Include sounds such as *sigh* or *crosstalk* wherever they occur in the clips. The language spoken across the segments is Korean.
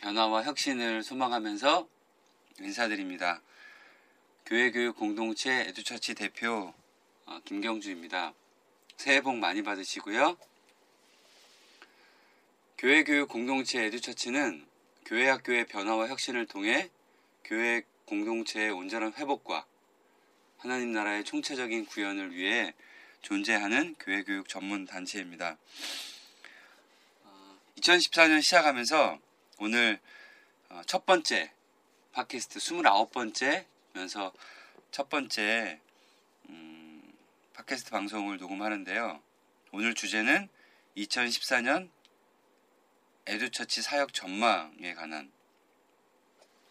변화와 혁신을 소망하면서 인사드립니다. 교회교육 공동체 에듀처치 대표 어, 김경주입니다. 새해 복 많이 받으시고요. 교회교육 공동체 에듀처치는 교회 학교의 변화와 혁신을 통해 교회 공동체의 온전한 회복과 하나님 나라의 총체적인 구현을 위해 존재하는 교회교육 전문 단체입니다. 2014년 시작하면서 오늘 어, 첫 번째 팟캐스트 29번째면서 첫 번째 음, 팟캐스트 방송을 녹음하는데요. 오늘 주제는 2014년 에듀처치 사역 전망에 관한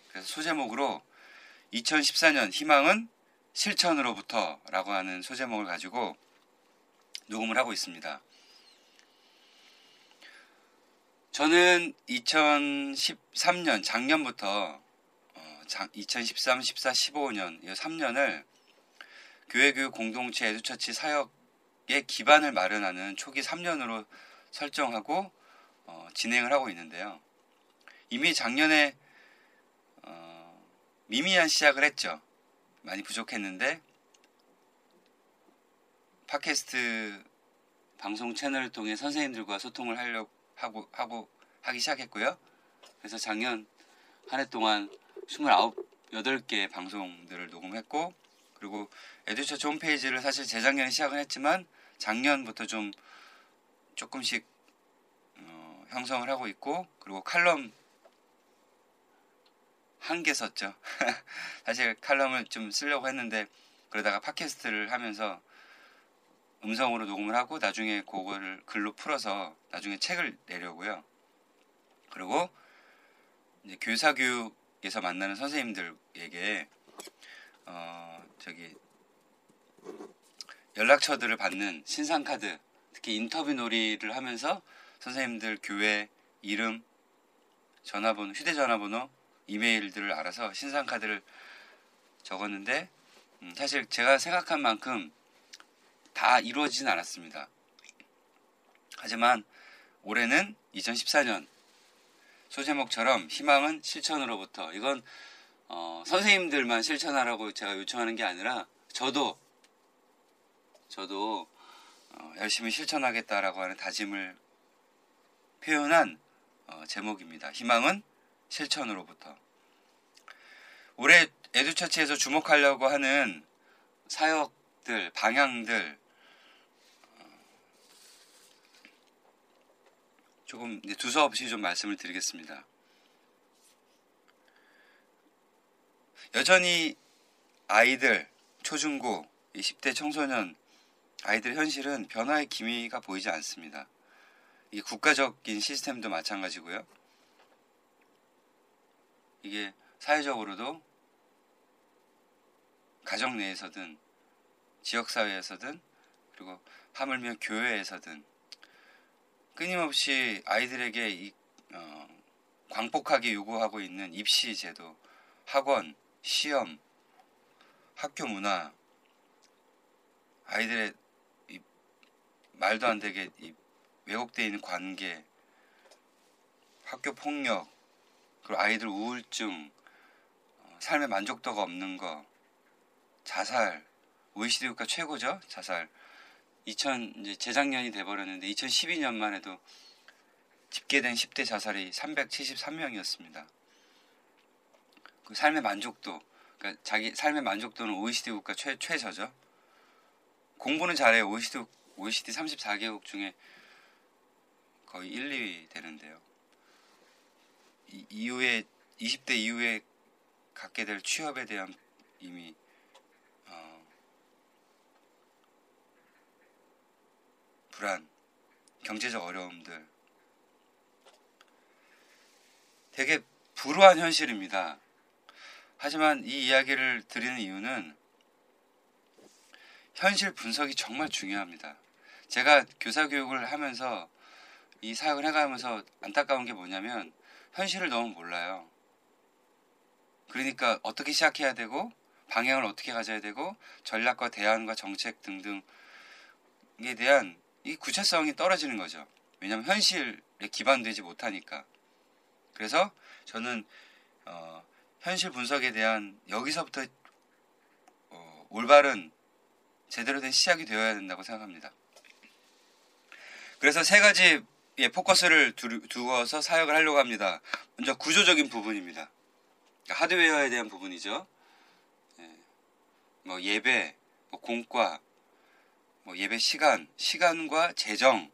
그래서 소제목으로 2014년 희망은 실천으로부터라고 하는 소제목을 가지고 녹음을 하고 있습니다. 저는 2013년 작년부터 어, 2013, 14, 15년 이 3년을 교회교육 공동체 에듀처치 사역의 기반을 마련하는 초기 3년으로 설정하고 어, 진행을 하고 있는데요. 이미 작년에 어, 미미한 시작을 했죠. 많이 부족했는데 팟캐스트 방송 채널을 통해 선생님들과 소통을 하려고 하고 하고 하기 시작했고요. 그래서 작년 한 해 동안 29 8개 방송들을 녹음했고 그리고 에듀처치 홈페이지를 사실 재작년에 시작은 했지만 작년부터 좀 조금씩 어, 형성을 하고 있고 그리고 칼럼 한 개 썼죠. *laughs* 사실 칼럼을 좀 쓰려고 했는데 그러다가 팟캐스트를 하면서 음성으로 녹음을 하고 나중에 그거를 글로 풀어서 나중에 책을 내려고요. 그리고 이제 교사 교육에서 만나는 선생님들에게 어 저기 연락처들을 받는 신상 카드, 특히 인터뷰 놀이를 하면서 선생님들 교회 이름, 전화번호, 휴대전화번호, 이메일들을 알아서 신상 카드를 적었는데 음, 사실 제가 생각한 만큼 다 이루어지진 않았습니다. 하지만 올해는 2014년 소제목처럼 희망은 실천으로부터 이건 어, 선생님들만 실천하라고 제가 요청하는 게 아니라 저도 저도 어, 열심히 실천하겠다라고 하는 다짐을 표현한 어, 제목입니다. 희망은 실천으로부터 올해 에듀처치에서 주목하려고 하는 사역들 방향들 조금 두서없이 좀 말씀을 드리겠습니다. 여전히 아이들, 초중고, 20대 청소년 아이들 현실은 변화의 기미가 보이지 않습니다. 이게 국가적인 시스템도 마찬가지고요. 이게 사회적으로도 가정 내에서든 지역사회에서든 그리고 하물며 교회에서든 끊임없이 아이들에게 이, 어, 광폭하게 요구하고 있는 입시 제도, 학원, 시험, 학교 문화, 아이들의 이, 말도 안 되게 이, 왜곡되어 있는 관계, 학교 폭력, 그리고 아이들 우울증, 어, 삶의 만족도가 없는 거, 자살, OECD 국가 최고죠, 자살. 2000 이제 재작년이 돼버렸는데 2012년만 해도 집계된 10대 자살이 373명이었습니다. 그 삶의 만족도, 그러니까 자기 삶의 만족도는 OECD 국가 최 최저죠. 공부는 잘해요. OECD OECD 34개국 중에 거의 1, 2위 되는데요. 이, 이후에 20대 이후에 갖게 될 취업에 대한 이미 불안, 경제적 어려움들 되게 불우한 현실입니다. 하지만 이 이야기를 드리는 이유는 현실 분석이 정말 중요합니다. 제가 교사 교육을 하면서 이 사역을 해가면서 안타까운 게 뭐냐면 현실을 너무 몰라요. 그러니까 어떻게 시작해야 되고 방향을 어떻게 가져야 되고 전략과 대안과 정책 등등에 대한 이 구체성이 떨어지는 거죠. 왜냐하면 현실에 기반되지 못하니까. 그래서 저는 어, 현실 분석에 대한 여기서부터 어, 올바른 제대로 된 시작이 되어야 된다고 생각합니다. 그래서 세 가지의 포커스를 두어서 사역을 하려고 합니다. 먼저 구조적인 부분입니다. 그러니까 하드웨어에 대한 부분이죠. 예, 뭐 예배, 뭐 공과, 뭐 예배 시간, 시간과 재정,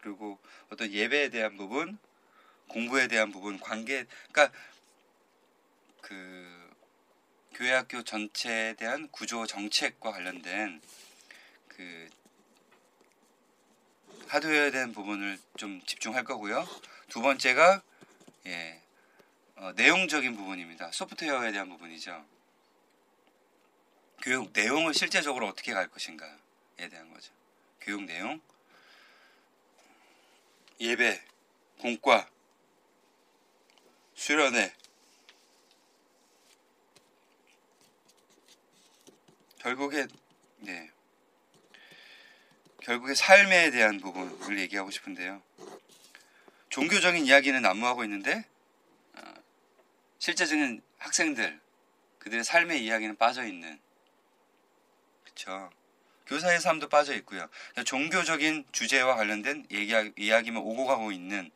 그리고 어떤 예배에 대한 부분, 공부에 대한 부분, 관계, 그러니까 그 교회 학교 전체에 대한 구조 정책과 관련된 그 하드웨어에 대한 부분을 좀 집중할 거고요. 두 번째가 예, 어, 내용적인 부분입니다. 소프트웨어에 대한 부분이죠. 교육 내용을 실제적으로 어떻게 갈 것인가에 대한 거죠. 교육 내용, 예배, 공과, 수련회, 결국에 네. 결국에 삶에 대한 부분을 얘기하고 싶은데요. 종교적인 이야기는 난무하고 있는데 어, 실제적인 학생들 그들의 삶의 이야기는 빠져 있는 그렇죠. 교사의 삶도 빠져 있고요. 종교적인 주제와 관련된 얘기, 이야기만 오고 가고 있는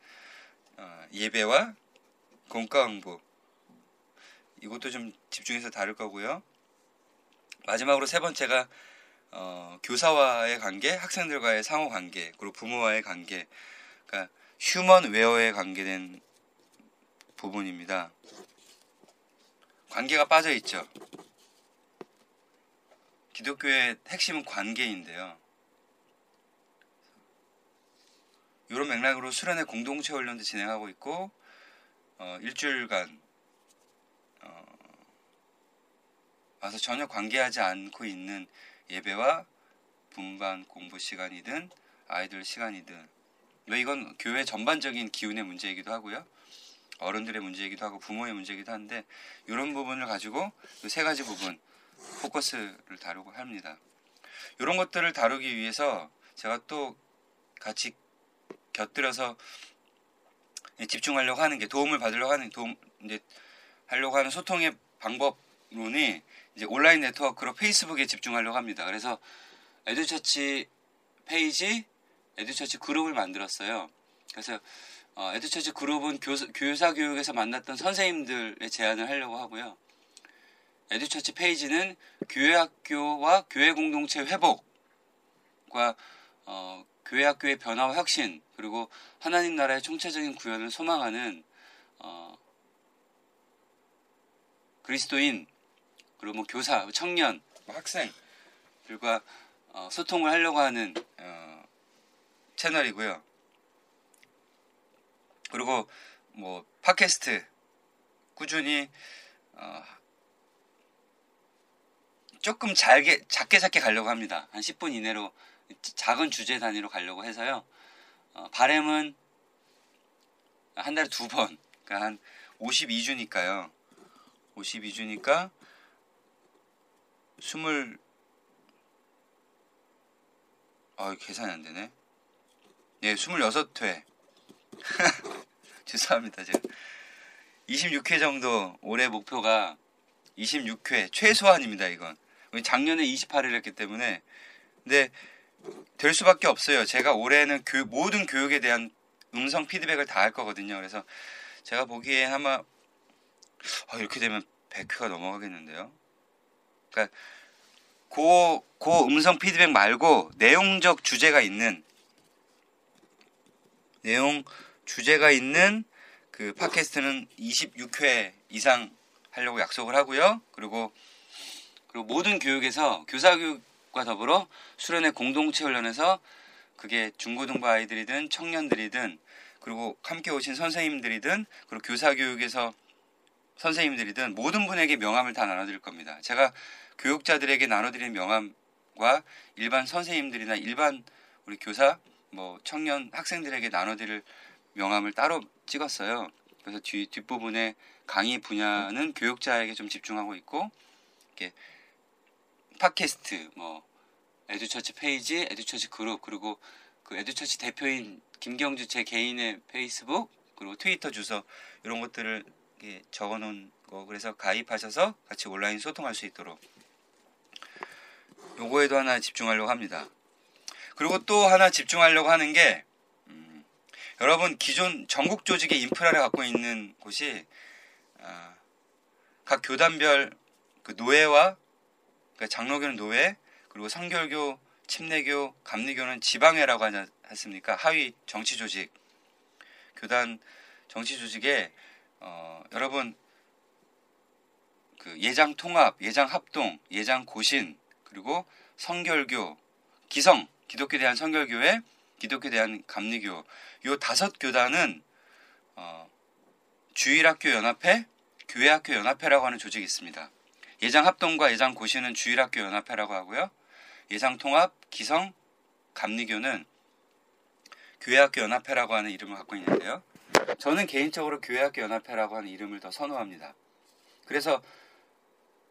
어, 예배와 공과 공부 이것도 좀 집중해서 다룰 거고요. 마지막으로 세 번째가 어, 교사와의 관계, 학생들과의 상호 관계, 그리고 부모와의 관계, 그러니까 휴먼 웨어에 관계된 부분입니다. 관계가 빠져 있죠. 기독교의 핵심은 관계인데요. 이런 맥락으로 수련회 공동체 훈련도 진행하고 있고 어, 일주일간 와서 전혀 관계하지 않고 있는 예배와 분반 공부 시간이든 아이들 시간이든 왜 이건 교회 전반적인 기운의 문제이기도 하고요. 어른들의 문제이기도 하고 부모의 문제이기도 한데 이런 부분을 가지고 세 가지 부분 포커스를 다루고 합니다. 이런 것들을 다루기 위해서 제가 또 같이 곁들여서 집중하려고 하는 게 도움을 받으려고 하는 도움 이제 하려고 하는 소통의 방법론이 이제 온라인 네트워크로 페이스북에 집중하려고 합니다. 그래서 에듀처치 페이지, 에듀처치 그룹을 만들었어요. 그래서 어, 에듀처치 그룹은 교사, 교사 교육에서 만났던 선생님들의 제안을 하려고 하고요. 에듀처치 페이지는 교회학교와 교회 공동체 회복과 어, 교회학교의 변화와 혁신 그리고 하나님 나라의 총체적인 구현을 소망하는 어, 그리스도인 그리고 뭐 교사, 청년, 뭐 학생들과 어, 소통을 하려고 하는 어, 채널이고요. 그리고 뭐 팟캐스트 꾸준히 어, 조금 잘게 작게 작게 가려고 합니다. 한 10분 이내로 작은 주제 단위로 가려고 해서요. 어, 바램은 한 달에 두 번, 그러니까 한 52주니까요. 52주니까 스물 아 계산이 안 되네. 예, 26회. *laughs* 죄송합니다. 제가 26회 정도 올해 목표가 26회 최소한입니다. 이건 작년에 28을 했기 때문에 근데 될 수밖에 없어요. 제가 올해는 교, 모든 교육에 대한 음성 피드백을 다 할 거거든요. 그래서 제가 보기에 아마 아, 이렇게 되면 100회가 넘어가겠는데요. 그러니까 고, 고 음성 피드백 말고 내용적 주제가 있는 내용 주제가 있는 그 팟캐스트는 26회 이상 하려고 약속을 하고요. 그리고 그리고 모든 교육에서 교사 교육과 더불어 수련회 공동체 훈련에서 그게 중고등부 아이들이든 청년들이든 그리고 함께 오신 선생님들이든 그리고 교사 교육에서 선생님들이든 모든 분에게 명함을 다 나눠드릴 겁니다. 제가 교육자들에게 나눠드리는 명함과 일반 선생님들이나 일반 우리 교사, 뭐 청년 학생들에게 나눠드릴 명함을 따로 찍었어요. 그래서 뒤 뒷부분에 강의 분야는 교육자에게 좀 집중하고 있고 이렇게 팟캐스트 뭐 에듀처치 페이지, 에듀처치 그룹 그리고 그 에듀처치 대표인 김경주 제 개인의 페이스북 그리고 트위터 주소 이런 것들을 적어놓은 거 그래서 가입하셔서 같이 온라인 소통할 수 있도록 요거에도 하나 집중하려고 합니다. 그리고 또 하나 집중하려고 하는 게 음, 여러분 기존 전국 조직의 인프라를 갖고 있는 곳이 아, 각 교단별 그 노예와 그러니까 장로교는 노예 그리고 성결교, 침례교, 감리교는 지방회라고 하지 않습니까? 하위 정치 조직 교단 정치 조직에 어, 여러분 그 예장 통합, 예장 합동, 예장 고신 그리고 성결교, 기성 기독교 대한 성결교회, 기독교 대한 감리교 요 다섯 교단은 어, 주일학교 연합회, 교회학교 연합회라고 하는 조직이 있습니다. 예장 합동과 예장 고시는 주일학교 연합회라고 하고요. 예장 통합, 기성, 감리교는 교회학교 연합회라고 하는 이름을 갖고 있는데요. 저는 개인적으로 교회학교 연합회라고 하는 이름을 더 선호합니다. 그래서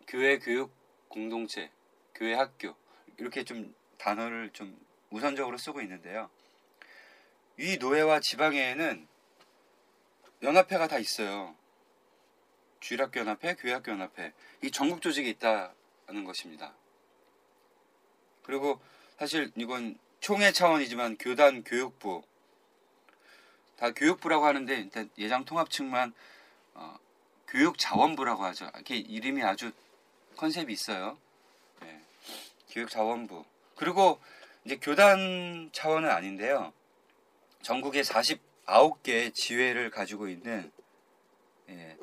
교회 교육 공동체, 교회 학교 이렇게 좀 단어를 좀 우선적으로 쓰고 있는데요. 이 노예와 지방회에는 연합회가 다 있어요. 주일학교 연합회, 교회학교 연합회 이 전국 조직이 있다는 것입니다. 그리고 사실 이건 총회 차원이지만 교단 교육부 다 교육부라고 하는데 일단 예장 통합측만 어, 교육자원부라고 하죠. 이렇게 이름이 아주 컨셉이 있어요. 네. 교육자원부. 그리고 이제 교단 차원은 아닌데요. 전국에 49개의 지회를 가지고 있는 예,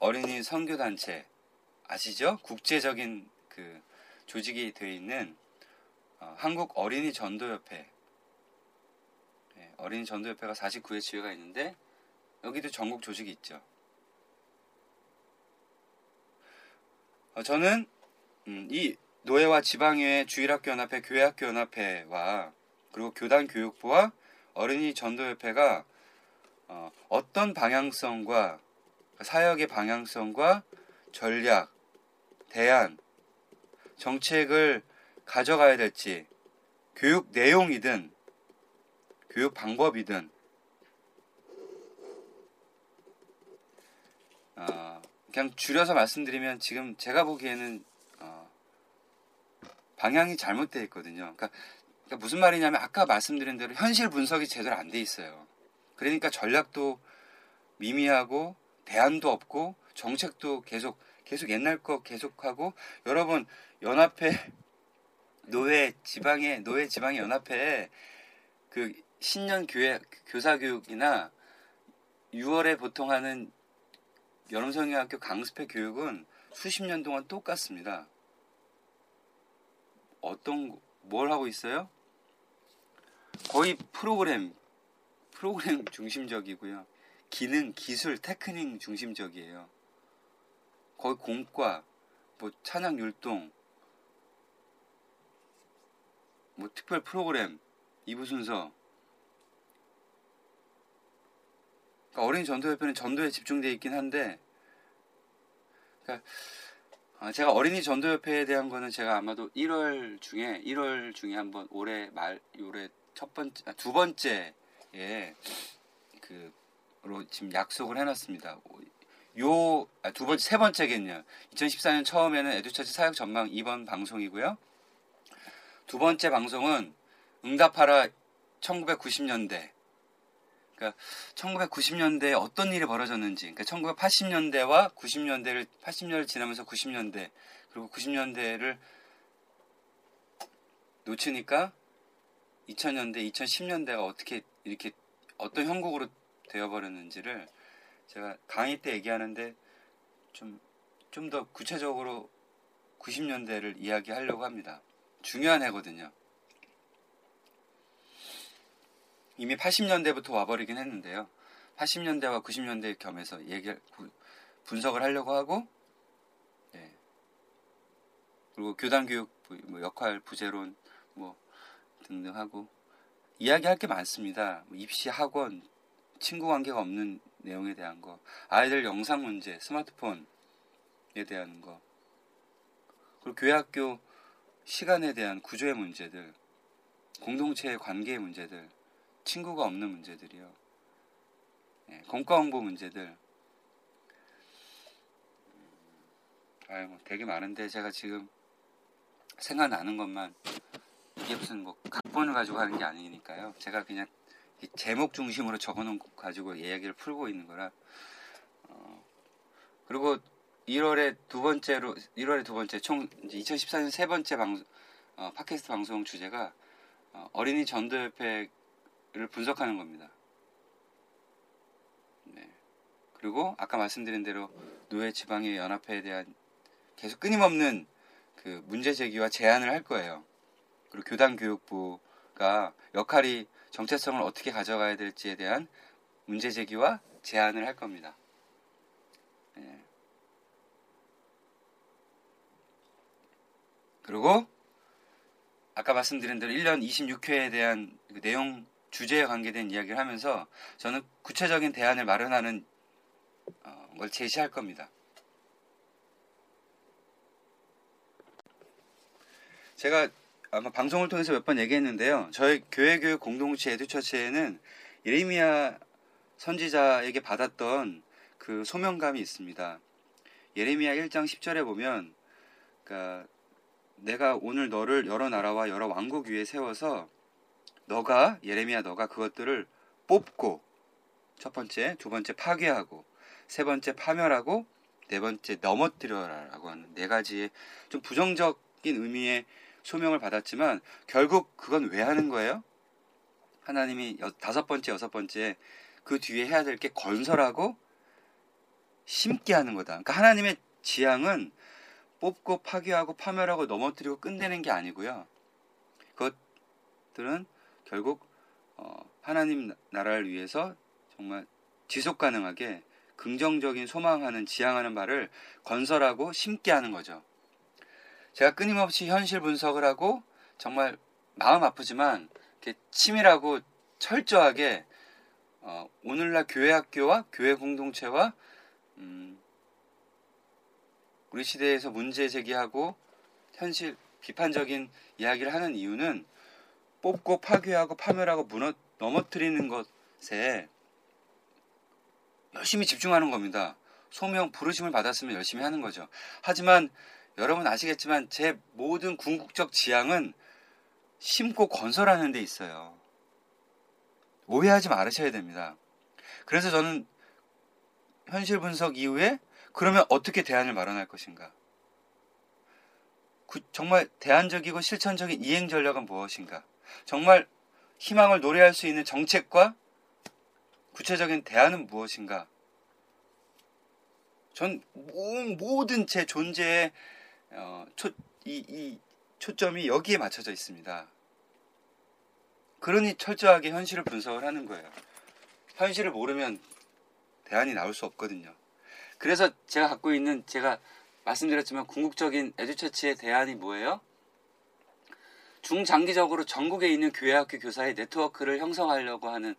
어린이 선교단체 아시죠? 국제적인 그 조직이 되어 있는 어, 한국 어린이 전도협회 예, 어린이 전도협회가 49회 지회가 있는데 여기도 전국 조직이 있죠. 어, 저는 음, 이 노예와 지방의회 주일학교 연합회 교회학교 연합회와 그리고 교단 교육부와 어린이 전도협회가 어, 어떤 방향성과 사역의 방향성과 전략, 대안, 정책을 가져가야 될지 교육 내용이든 교육 방법이든 어, 그냥 줄여서 말씀드리면 지금 제가 보기에는 어, 방향이 잘못되어 있거든요. 그러니까, 그러니까 무슨 말이냐면 아까 말씀드린 대로 현실 분석이 제대로 안 돼 있어요. 그러니까 전략도 미미하고 대안도 없고 정책도 계속 계속 옛날 거 계속하고 여러분 연합회 *laughs* 노예 지방의 노예 지방의 연합회에 그 신년 교회 교사 교육이나 6월에 보통 하는 여름 성형학교 강습회 교육은 수십 년 동안 똑같습니다. 어떤 뭘 하고 있어요? 거의 프로그램 프로그램 중심적이고요. 기능, 기술, 테크닉 중심적이에요. 거의 공과, 뭐 찬양 율동, 뭐 특별 프로그램, 2부 순서. 그러니까 어린이 전도협회는 전도에 집중되어 있긴 한데, 그러니까 아, 제가 어린이 전도협회에 대한 거는 제가 아마도 1월 중에 1월 중에 한번 올해 말 올해 첫 번째 아, 두 번째에 그 로 지금 약속을 해놨습니다. 요두 아, 번째 세 번째겠네요. 2014년 처음에는 에듀처치 사역 전망 2번 방송이고요. 두 번째 방송은 응답하라 1990년대. 그러니까 1990년대에 어떤 일이 벌어졌는지, 그러니까 1980년대와 90년대를 80년을 지나면서 90년대 그리고 90년대를 놓치니까 2000년대, 2010년대가 어떻게 이렇게 어떤 형국으로 되어버렸는지를 제가 강의 때 얘기하는데 좀 좀 더 구체적으로 90년대를 이야기하려고 합니다. 중요한 해거든요. 이미 80년대부터 와버리긴 했는데요. 80년대와 90년대 겸해서 얘기 분석을 하려고 하고 네. 그리고 교단 교육 뭐 역할 부재론 뭐 등등 하고 이야기할 게 많습니다. 뭐 입시 학원 친구 관계가 없는 내용에 대한 거 아이들 영상 문제 스마트폰에 대한 거 그리고 교회 학교 시간에 대한 구조의 문제들 공동체의 관계의 문제들 친구가 없는 문제들이요 네, 공과 홍보 문제들 아유 뭐 되게 많은데 제가 지금 생각나는 것만 이게 무슨 뭐 각본을 가지고 하는 게 아니니까요. 제가 그냥 제목 중심으로 적어놓은 거 가지고 이야기를 풀고 있는 거라. 어, 그리고 1월에 두 번째로 1월에 두 번째 총 2014년 세 번째 방 어, 팟캐스트 방송 주제가 어, 어린이 전도협회를 분석하는 겁니다. 네. 그리고 아까 말씀드린 대로 노예 지방의 연합회에 대한 계속 끊임없는 그 문제 제기와 제안을 할 거예요. 그리고 교단 교육부가 역할이 정체성을 어떻게 가져가야 될지에 대한 문제 제기와 제안을 할 겁니다. 네. 그리고 아까 말씀드린 대로 1년 26회에 대한 그 내용 주제에 관계된 이야기를 하면서 저는 구체적인 대안을 마련하는 어, 걸 제시할 겁니다. 제가 아마 방송을 통해서 몇 번 얘기했는데요. 저희 교회 교육 공동체 에듀처치에는 예레미야 선지자에게 받았던 그 소명감이 있습니다. 예레미야 1장 10절에 보면 그러니까 내가 오늘 너를 여러 나라와 여러 왕국 위에 세워서 너가 예레미야 너가 그것들을 뽑고 첫 번째, 두 번째 파괴하고 세 번째 파멸하고 네 번째 넘어뜨려라라고 하는 네 가지의 좀 부정적인 의미의 소명을 받았지만 결국 그건 왜 하는 거예요? 하나님이 여, 다섯 번째, 여섯 번째 그 뒤에 해야 될 게 건설하고 심게 하는 거다. 그러니까 하나님의 지향은 뽑고 파괴하고 파멸하고 넘어뜨리고 끝내는 게 아니고요. 그것들은 결국 어, 하나님 나라를 위해서 정말 지속 가능하게 긍정적인 소망하는 지향하는 바를 건설하고 심게 하는 거죠. 제가 끊임없이 현실 분석을 하고 정말 마음 아프지만 치밀하고 철저하게 어, 오늘날 교회 학교와 교회 공동체와 음, 우리 시대에서 문제 제기하고 현실 비판적인 이야기를 하는 이유는 뽑고 파괴하고 파멸하고 무너 넘어뜨리는 것에 열심히 집중하는 겁니다. 소명 부르심을 받았으면 열심히 하는 거죠. 하지만 여러분 아시겠지만 제 모든 궁극적 지향은 심고 건설하는 데 있어요. 오해하지 말으셔야 됩니다. 그래서 저는 현실 분석 이후에 그러면 어떻게 대안을 마련할 것인가? 구, 정말 대안적이고 실천적인 이행 전략은 무엇인가? 정말 희망을 노래할 수 있는 정책과 구체적인 대안은 무엇인가? 전 모든 제 존재의 어, 초, 이, 이 초점이 여기에 맞춰져 있습니다. 그러니 철저하게 현실을 분석을 하는 거예요. 현실을 모르면 대안이 나올 수 없거든요. 그래서 제가 갖고 있는 제가 말씀드렸지만 궁극적인 에듀처치의 대안이 뭐예요? 중장기적으로 전국에 있는 교회학교 교사의 네트워크를 형성하려고 하는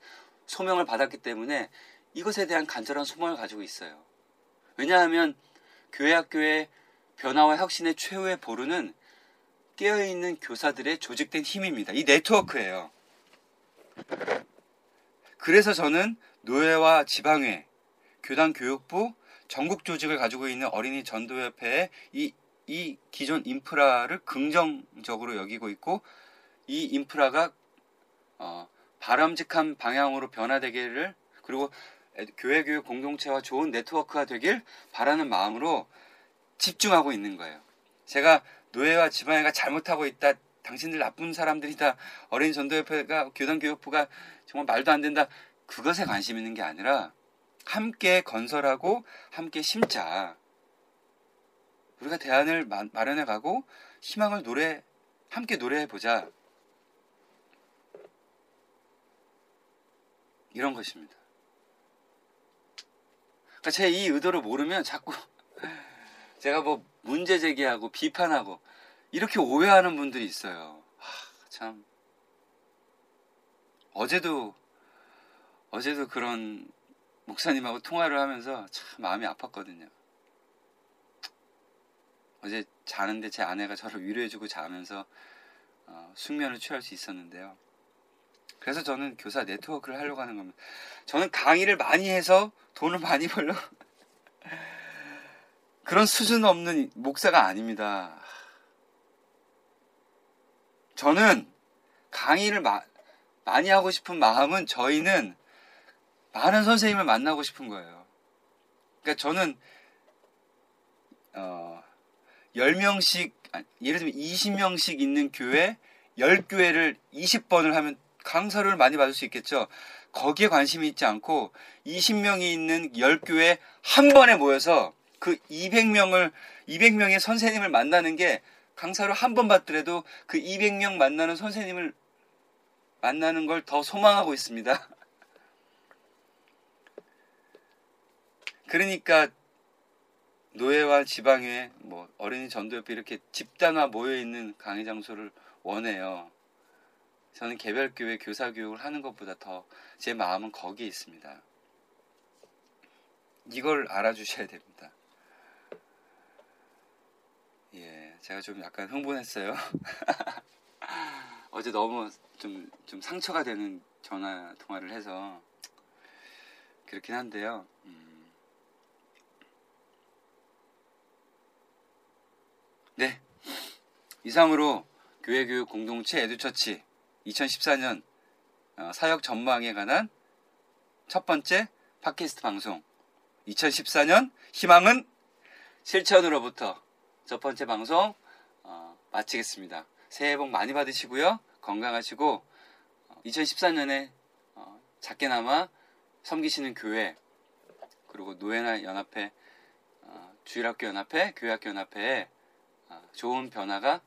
소명을 받았기 때문에 이것에 대한 간절한 소망을 가지고 있어요. 왜냐하면 교회학교의 변화와 혁신의 최후의 보루는 깨어있는 교사들의 조직된 힘입니다. 이 네트워크예요. 그래서 저는 노예와 지방회, 교단 교육부, 전국 조직을 가지고 있는 어린이 전도협회의 이, 이 기존 인프라를 긍정적으로 여기고 있고 이 인프라가 어, 바람직한 방향으로 변화되기를 그리고 교회 교육 공동체와 좋은 네트워크가 되길 바라는 마음으로 집중하고 있는 거예요. 제가 노예와 지방회가 잘못하고 있다, 당신들 나쁜 사람들이다. 어린이 전도협회가 교단교육부가 정말 말도 안 된다. 그것에 관심 있는 게 아니라 함께 건설하고 함께 심자. 우리가 대안을 마, 마련해 가고 희망을 노래 함께 노래해 보자. 이런 것입니다. 그러니까 제 이 의도를 모르면 자꾸 제가 뭐 문제 제기하고 비판하고 이렇게 오해하는 분들이 있어요. 하, 참 어제도 어제도 그런 목사님하고 통화를 하면서 참 마음이 아팠거든요. 어제 자는데 제 아내가 저를 위로해주고 자면서 어, 숙면을 취할 수 있었는데요. 그래서 저는 교사 네트워크를 하려고 하는 겁니다. 저는 강의를 많이 해서 돈을 많이 벌려 그런 수준 없는 목사가 아닙니다. 저는 강의를 마, 많이 하고 싶은 마음은 저희는 많은 선생님을 만나고 싶은 거예요. 그러니까 저는 어, 10명씩 예를 들면 20명씩 있는 교회 10교회를 20번을 하면 강사를 많이 받을 수 있겠죠. 거기에 관심이 있지 않고 20명이 있는 10교회 한 번에 모여서 그 200명을 200명의 선생님을 만나는 게 강사를 한번 받더라도 그 200명 만나는 선생님을 만나는 걸 더 소망하고 있습니다. *laughs* 그러니까 노예와 지방에 뭐 어린이 전도협회 이렇게 집단화 모여 있는 강의 장소를 원해요. 저는 개별 교회 교사 교육을 하는 것보다 더 제 마음은 거기에 있습니다. 이걸 알아주셔야 됩니다. 예, 제가 좀 약간 흥분했어요. *laughs* 어제 너무 좀, 좀 상처가 되는 전화 통화를 해서 그렇긴 한데요. 음. 네. 이상으로 교회교육 공동체 에듀처치 2014년 어, 사역 전망에 관한 첫 번째 팟캐스트 방송 2014년 희망은 실천으로부터 첫 번째 방송 어, 마치겠습니다. 새해 복 많이 받으시고요. 건강하시고 2014년에 어, 작게나마 섬기시는 교회 그리고 노예나 연합회 주일학교 연합회 교회학교 연합회에 좋은 변화가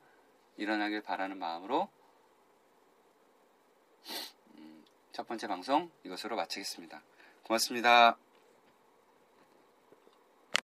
일어나길 바라는 마음으로 첫 번째 방송 이것으로 마치겠습니다. 고맙습니다.